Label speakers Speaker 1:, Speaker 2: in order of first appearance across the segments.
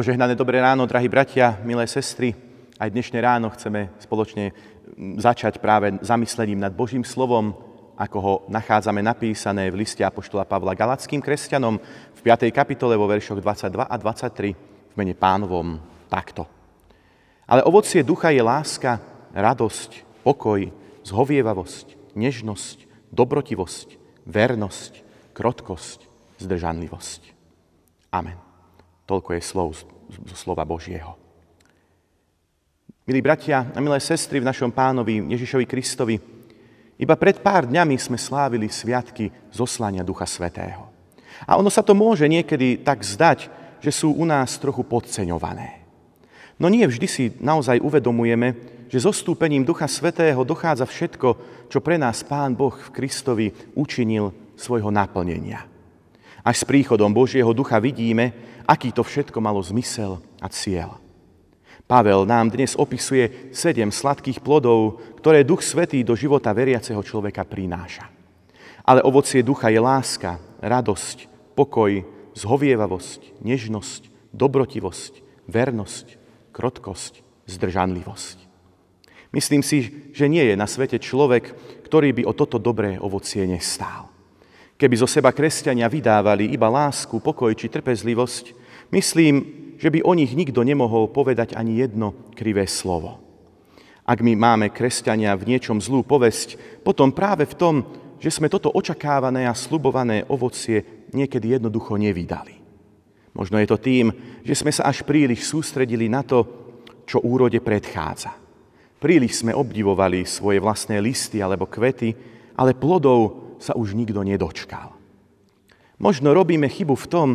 Speaker 1: Požehnané dobré ráno, drahí bratia, milé sestry. Aj dnešné ráno chceme spoločne začať práve zamyslením nad Božím slovom, ako ho nachádzame napísané v liste Apoštola Pavla Galackým kresťanom v 5. kapitole vo veršoch 22 a 23 v mene pánovom takto. Ale ovocie ducha je láska, radosť, pokoj, zhovievavosť, nežnosť, dobrotivosť, vernosť, krotkosť, zdržanlivosť. Amen. Toľko je slov zo slova Božieho. Milí bratia a milé sestry v našom pánovi Ježišovi Kristovi, iba pred pár dňami sme slávili sviatky zoslania Ducha Svetého. A ono sa to môže niekedy tak zdať, že sú u nás trochu podceňované. No nie vždy si naozaj uvedomujeme, že zostúpením Ducha Svetého dochádza všetko, čo pre nás Pán Boh v Kristovi učinil svojho naplnenia. Až s príchodom Božieho ducha vidíme, aký to všetko malo zmysel a cieľ. Pavel nám dnes opisuje sedem sladkých plodov, ktoré Duch Svetý do života veriaceho človeka prináša. Ale ovocie ducha je láska, radosť, pokoj, zhovievavosť, nežnosť, dobrotivosť, vernosť, krotkosť, zdržanlivosť. Myslím si, že nie je na svete človek, ktorý by o toto dobré ovocie nestál. Keby zo seba kresťania vydávali iba lásku, pokoj či trpezlivosť, myslím, že by o nich nikto nemohol povedať ani jedno krivé slovo. Ak my máme kresťania v niečom zlú povesť, potom práve v tom, že sme toto očakávané a slubované ovocie niekedy jednoducho nevydali. Možno je to tým, že sme sa až príliš sústredili na to, čo úrode predchádza. Príliš sme obdivovali svoje vlastné listy alebo kvety, ale plodov sa už nikto nedočkal. Možno robíme chybu v tom,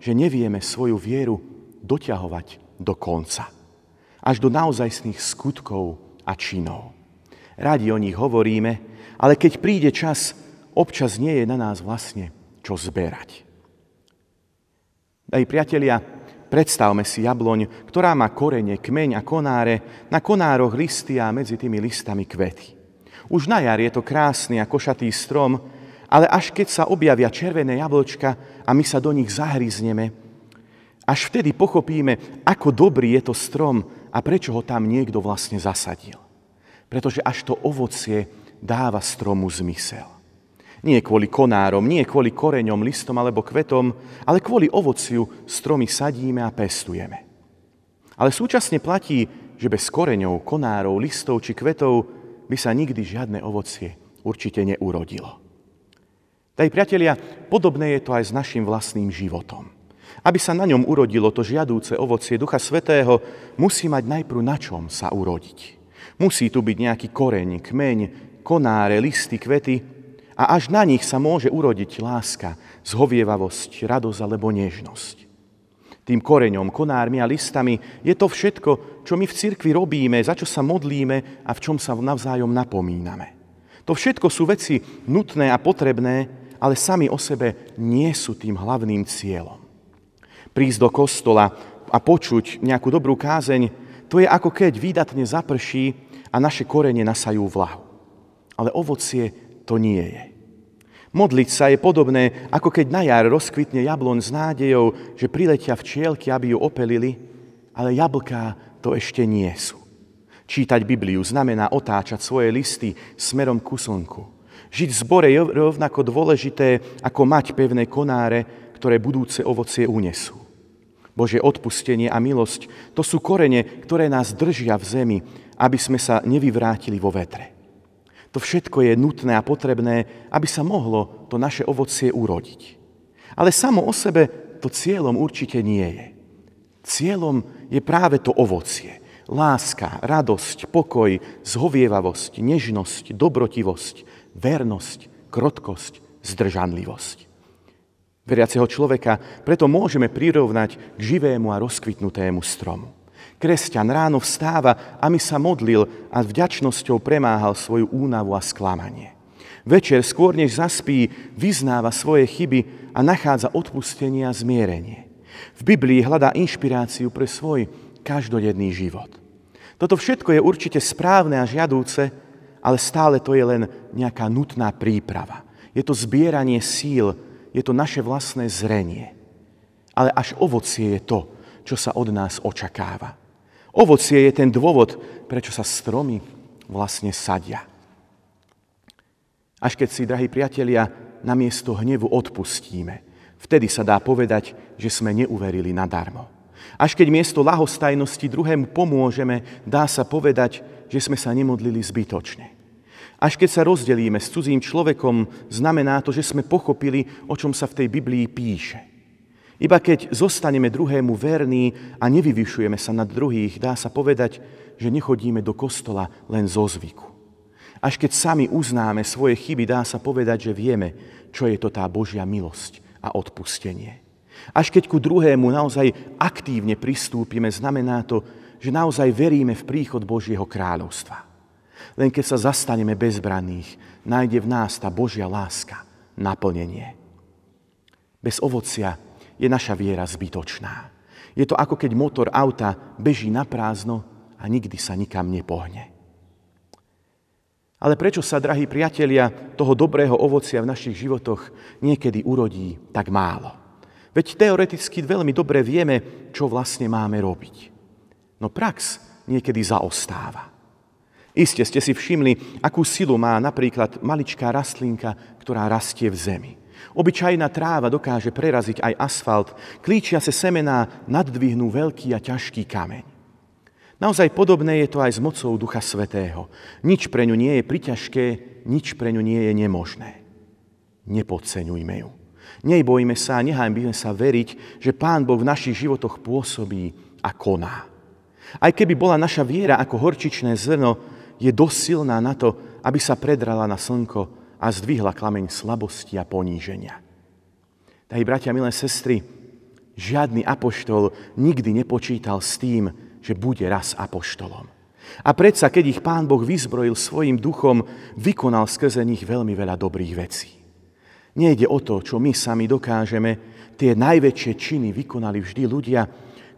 Speaker 1: že nevieme svoju vieru doťahovať do konca. Až do naozajstných skutkov a činov. Radi o nich hovoríme, ale keď príde čas, občas nie je na nás vlastne čo zberať. Aj priatelia, predstavme si jabloň, ktorá má korene, kmeň a konáre, na konároch listy a medzi tými listami kvety. Už na jar je to krásny a košatý strom, ale až keď sa objavia červené jablčka a my sa do nich zahryzneme, až vtedy pochopíme, ako dobrý je to strom a prečo ho tam niekto vlastne zasadil. Pretože až to ovocie dáva stromu zmysel. Nie kvôli konárom, nie kvôli koreňom, listom alebo kvetom, ale kvôli ovociu stromy sadíme a pestujeme. Ale súčasne platí, že bez koreňov, konárov, listov či kvetov by sa nikdy žiadne ovocie určite neurodilo. Daj priatelia, podobné je to aj s našim vlastným životom. Aby sa na ňom urodilo to žiadúce ovocie Ducha Svetého, musí mať najprv na čom sa urodiť. Musí tu byť nejaký koreň, kmeň, konáre, listy, kvety a až na nich sa môže urodiť láska, zhovievavosť, radosť alebo nežnosť tým koreňom, konármi a listami, je to všetko, čo my v cirkvi robíme, za čo sa modlíme a v čom sa navzájom napomíname. To všetko sú veci nutné a potrebné, ale sami o sebe nie sú tým hlavným cieľom. Prísť do kostola a počuť nejakú dobrú kázeň, to je ako keď výdatne zaprší a naše korene nasajú vlahu. Ale ovocie to nie je. Modliť sa je podobné, ako keď na jar rozkvitne jablon s nádejou, že priletia včielky, aby ju opelili, ale jablká to ešte nie sú. Čítať Bibliu znamená otáčať svoje listy smerom ku slnku. Žiť v zbore je rovnako dôležité, ako mať pevné konáre, ktoré budúce ovocie unesú. Bože odpustenie a milosť, to sú korene, ktoré nás držia v zemi, aby sme sa nevyvrátili vo vetre. To všetko je nutné a potrebné, aby sa mohlo to naše ovocie urodiť. Ale samo o sebe to cieľom určite nie je. Cieľom je práve to ovocie. Láska, radosť, pokoj, zhovievavosť, nežnosť, dobrotivosť, vernosť, krotkosť, zdržanlivosť. Veriaceho človeka preto môžeme prirovnať k živému a rozkvitnutému stromu. Kresťan ráno vstáva, aby sa modlil a vďačnosťou premáhal svoju únavu a sklamanie. Večer, skôr než zaspí, vyznáva svoje chyby a nachádza odpustenie a zmierenie. V Biblii hľadá inšpiráciu pre svoj každodenný život. Toto všetko je určite správne a žiadúce, ale stále to je len nejaká nutná príprava. Je to zbieranie síl, je to naše vlastné zrenie. Ale až ovocie je to, čo sa od nás očakáva. Ovocie je ten dôvod, prečo sa stromy vlastne sadia. Až keď si, drahí priatelia, namiesto hnevu odpustíme, vtedy sa dá povedať, že sme neuverili nadarmo. Až keď miesto lahostajnosti druhému pomôžeme, dá sa povedať, že sme sa nemodlili zbytočne. Až keď sa rozdelíme s cudzím človekom, znamená to, že sme pochopili, o čom sa v tej Biblii píše. Iba keď zostaneme druhému verní a nevyvyšujeme sa nad druhých, dá sa povedať, že nechodíme do kostola len zo zvyku. Až keď sami uznáme svoje chyby, dá sa povedať, že vieme, čo je to tá Božia milosť a odpustenie. Až keď ku druhému naozaj aktívne pristúpime, znamená to, že naozaj veríme v príchod Božieho kráľovstva. Len keď sa zastaneme bezbranných, nájde v nás tá Božia láska, naplnenie. Bez ovocia je naša viera zbytočná. Je to ako keď motor auta beží na prázdno a nikdy sa nikam nepohne. Ale prečo sa, drahí priatelia, toho dobrého ovocia v našich životoch niekedy urodí tak málo? Veď teoreticky veľmi dobre vieme, čo vlastne máme robiť. No prax niekedy zaostáva. Iste ste si všimli, akú silu má napríklad maličká rastlinka, ktorá rastie v zemi. Obyčajná tráva dokáže preraziť aj asfalt, klíčia sa semená naddvihnú veľký a ťažký kameň. Naozaj podobné je to aj s mocou Ducha Svetého. Nič pre ňu nie je priťažké, nič pre ňu nie je nemožné. Nepodceňujme ju. Nebojme sa nehajme sa veriť, že Pán Boh v našich životoch pôsobí a koná. Aj keby bola naša viera ako horčičné zrno, je dosť silná na to, aby sa predrala na slnko a zdvihla klameň slabosti a poníženia. Drahí bratia, milé sestry, žiadny apoštol nikdy nepočítal s tým, že bude raz apoštolom. A predsa, keď ich pán Boh vyzbrojil svojim duchom, vykonal skrze nich veľmi veľa dobrých vecí. Nejde o to, čo my sami dokážeme, tie najväčšie činy vykonali vždy ľudia,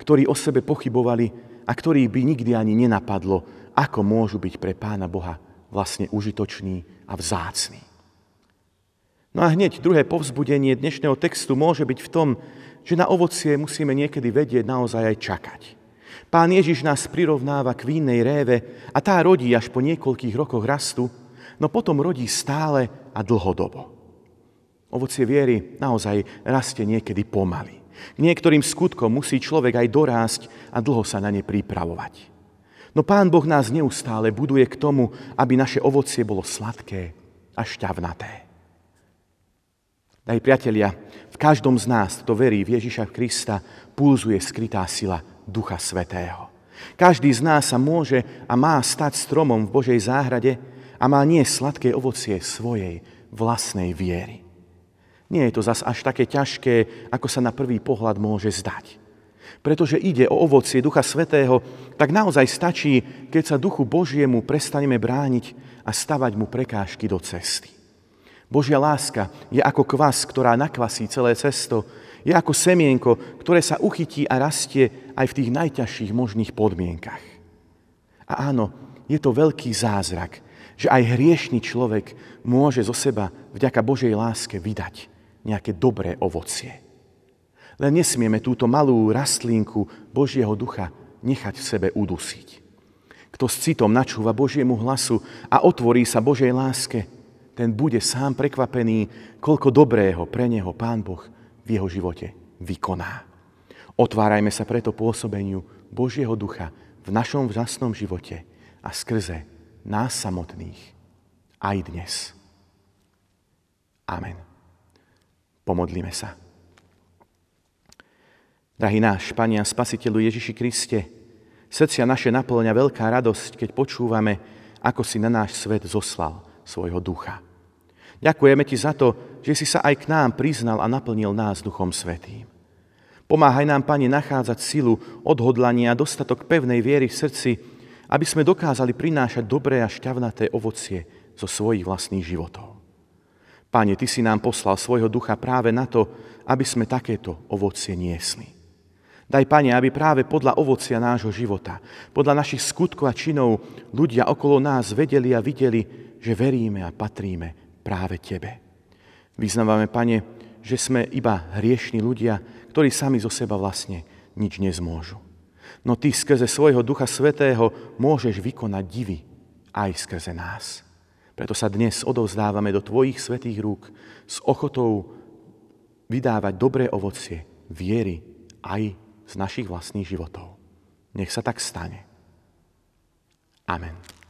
Speaker 1: ktorí o sebe pochybovali a ktorých by nikdy ani nenapadlo, ako môžu byť pre pána Boha vlastne užitoční a vzácní. No a hneď druhé povzbudenie dnešného textu môže byť v tom, že na ovocie musíme niekedy vedieť naozaj aj čakať. Pán Ježiš nás prirovnáva k vínnej réve a tá rodí až po niekoľkých rokoch rastu, no potom rodí stále a dlhodobo. Ovocie viery naozaj rastie niekedy pomaly. K niektorým skutkom musí človek aj dorásť a dlho sa na ne pripravovať. No Pán Boh nás neustále buduje k tomu, aby naše ovocie bolo sladké a šťavnaté. Daj priatelia, v každom z nás, kto verí v Ježiša Krista, pulzuje skrytá sila Ducha Svetého. Každý z nás sa môže a má stať stromom v Božej záhrade a má nie sladké ovocie svojej vlastnej viery. Nie je to zas až také ťažké, ako sa na prvý pohľad môže zdať. Pretože ide o ovocie Ducha Svetého, tak naozaj stačí, keď sa Duchu Božiemu prestaneme brániť a stavať mu prekážky do cesty. Božia láska je ako kvas, ktorá nakvasí celé cesto. Je ako semienko, ktoré sa uchytí a rastie aj v tých najťažších možných podmienkach. A áno, je to veľký zázrak, že aj hriešný človek môže zo seba vďaka Božej láske vydať nejaké dobré ovocie. Len nesmieme túto malú rastlinku Božieho ducha nechať v sebe udusiť. Kto s citom načúva Božiemu hlasu a otvorí sa Božej láske, ten bude sám prekvapený, koľko dobrého pre neho Pán Boh v jeho živote vykoná. Otvárajme sa preto pôsobeniu Božieho ducha v našom vzácnom živote a skrze nás samotných aj dnes. Amen. Pomodlíme sa. Drahý náš Pane Spasiteľu Ježiši Kriste, srdcia naše naplňa veľká radosť, keď počúvame, ako si na náš svet zoslal svojho ducha. Ďakujeme Ti za to, že si sa aj k nám priznal a naplnil nás Duchom Svetým. Pomáhaj nám, Pane, nachádzať silu, odhodlanie a dostatok pevnej viery v srdci, aby sme dokázali prinášať dobré a šťavnaté ovocie zo svojich vlastných životov. Pane, Ty si nám poslal svojho ducha práve na to, aby sme takéto ovocie niesli. Daj, Pane, aby práve podľa ovocia nášho života, podľa našich skutkov a činov ľudia okolo nás vedeli a videli, že veríme a patríme práve Tebe. Vyznávame, Pane, že sme iba hriešni ľudia, ktorí sami zo seba vlastne nič nezmôžu. No Ty skrze svojho Ducha Svetého môžeš vykonať divy aj skrze nás. Preto sa dnes odovzdávame do Tvojich svetých rúk s ochotou vydávať dobré ovocie viery aj z našich vlastných životov. Nech sa tak stane. Amen.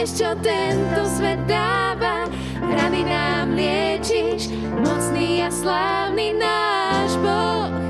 Speaker 2: Než čo tento svet dáva. Rany nám liečiš, mocný a slávny náš Boh.